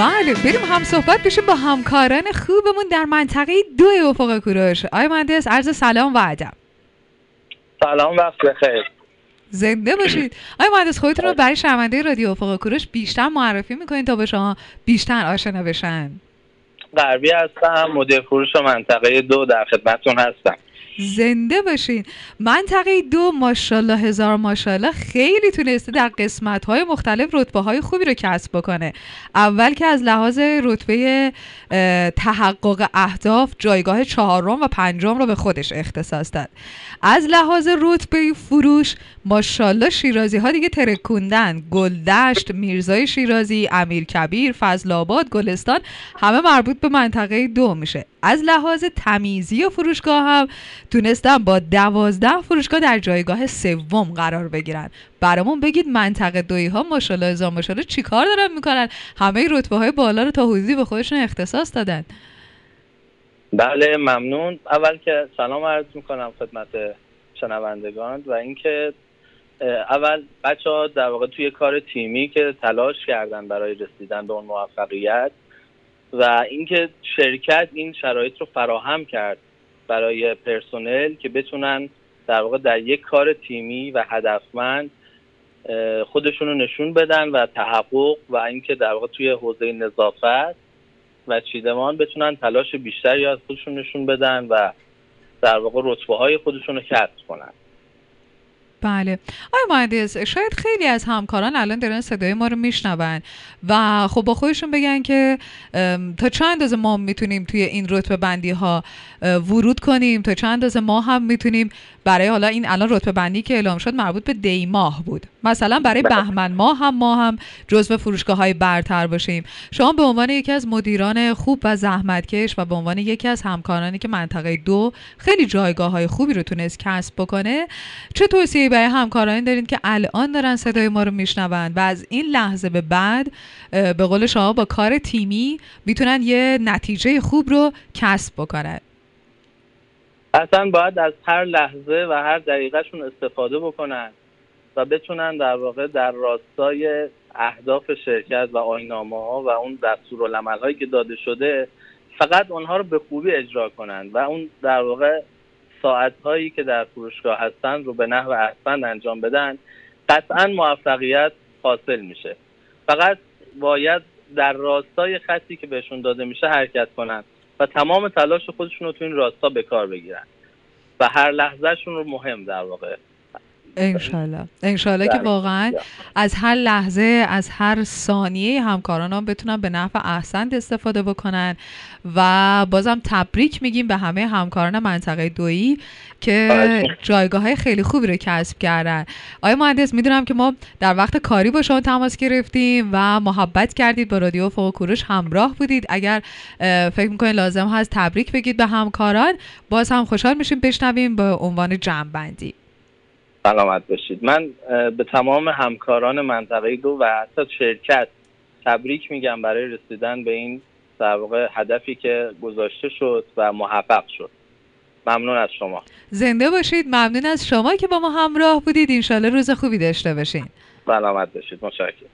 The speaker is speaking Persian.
بله بریم هم صحبت بشیم با همکاران خوبمون در منطقه دو افق کوروش. آقای مهندس عرض سلام و ادب. سلام وقت بخیر. زنده باشید. آقای مهندس خودتون رو برای شنونده رادیو افق کوروش بیشتر معرفی می‌کنید تا به شما بیشتر آشنا بشن. غربی هستم مدیر فروش منطقه دو در خدمتتون هستم. زنده باشین. منطقه دو ماشاءالله هزار ماشاءالله خیلی تونسته در قسمت های مختلف رتبه های خوبی رو کسب بکنه. اول که از لحاظ رتبه تحقق اهداف جایگاه چهارم و پنجم رو به خودش اختصاص داد. از لحاظ رتبه فروش ماشاءالله شیرازی ها دیگه ترکوندن گلدشت میرزای شیرازی امیر کبیر فضل آباد گلستان همه مربوط به منطقه دو میشه. از لحاظ تمیزی فروشگاه هم تونستن با دوازده فروشگاه در جایگاه سوم قرار بگیرن. برامون بگید منطقه دویی ها ماشاءالله هزار ماشاءالله چیکار دارن می‌کنن. همه رتبه های بالا رو تا حدودی به خودشون اختصاص دادن. بله ممنون. اول که سلام عرض می‌کنم خدمت شنوندگان و اینکه اول بچه ها در واقع توی کار تیمی که تلاش کردن برای رسیدن به اون موفقیت و اینکه شرکت این شرایط رو فراهم کرد برای پرسنل که بتونن در واقع در یک کار تیمی و هدفمند خودشون رو نشون بدن و تحقق و اینکه در واقع توی حوزه نظافت و چیدمان بتونن تلاش بیشتری از خودشون نشون بدن و در واقع رتبه های خودشون رو کسب کنن. بله. آقای مهندس شاید خیلی از همکاران الان دارن صدای ما رو میشنون و خب با خودشون بگن که تا چند اندازه ما می‌تونیم توی این رتبه بندی ها ورود کنیم؟ تا چند اندازه ما هم می‌تونیم برای حالا این الان رتبه بندی که اعلام شد مربوط به دی ماه بود. مثلا برای بله. بهمن ماه هم ما هم جزو فروشگاه های برتر باشیم. شما به عنوان یکی از مدیران خوب و زحمتکش و به عنوان یکی از همکارانی که منطقه دو خیلی جایگاه های خوبی رو تونست کسب بکنه چه توصیه برای همکارانی دارین که الان دارن صدای ما رو میشنون و از این لحظه به بعد به قول شما با کار تیمی می‌تونن یه نتیجه خوب رو کسب بکنن. اصلا باید از هر لحظه و هر دقیقهشون استفاده بکنن و بتونن در واقع در راستای اهداف شرکت و آینامه ها و اون دستورالعمل هایی که داده شده فقط اونها رو به خوبی اجرا کنن و اون در واقع ساعت هایی که در فروشگاه هستن رو به نحو احسن انجام بدن قطعا موفقیت حاصل میشه. فقط باید در راستای خطی که بهشون داده میشه حرکت کنن و تمام تلاش خودشون رو تو این راستا به کار بگیرن. و هر لحظهشون رو مهم در واقع. انشالله. انشالله که بله. واقعا از هر لحظه از هر ثانیه همکاران هم بتونن به نفع احسن استفاده بکنن و بازم تبریک میگیم به همه همکاران منطقه دویی که خواهش جایگاه های خیلی خوبی رو کسب کردن. آقای مهندس می‌دونم که ما در وقت کاری با شما تماس گرفتیم و محبت کردید با رادیو فوق کوروش همراه بودید. اگر فکر می‌کنید لازم هست تبریک بگید به همکاران. باز هم خوشحال میشیم بشنویم به عنوان جمعبندی. سلامت باشید من به تمام همکاران منطقه دو و حتی شرکت تبریک میگم برای رسیدن به این در واقع هدفی که گذاشته شد و محقق شد. ممنون از شما. زنده باشید. ممنون از شما که با ما همراه بودید. انشالله روز خوبی داشته باشین. سلامت باشید. متشکرم.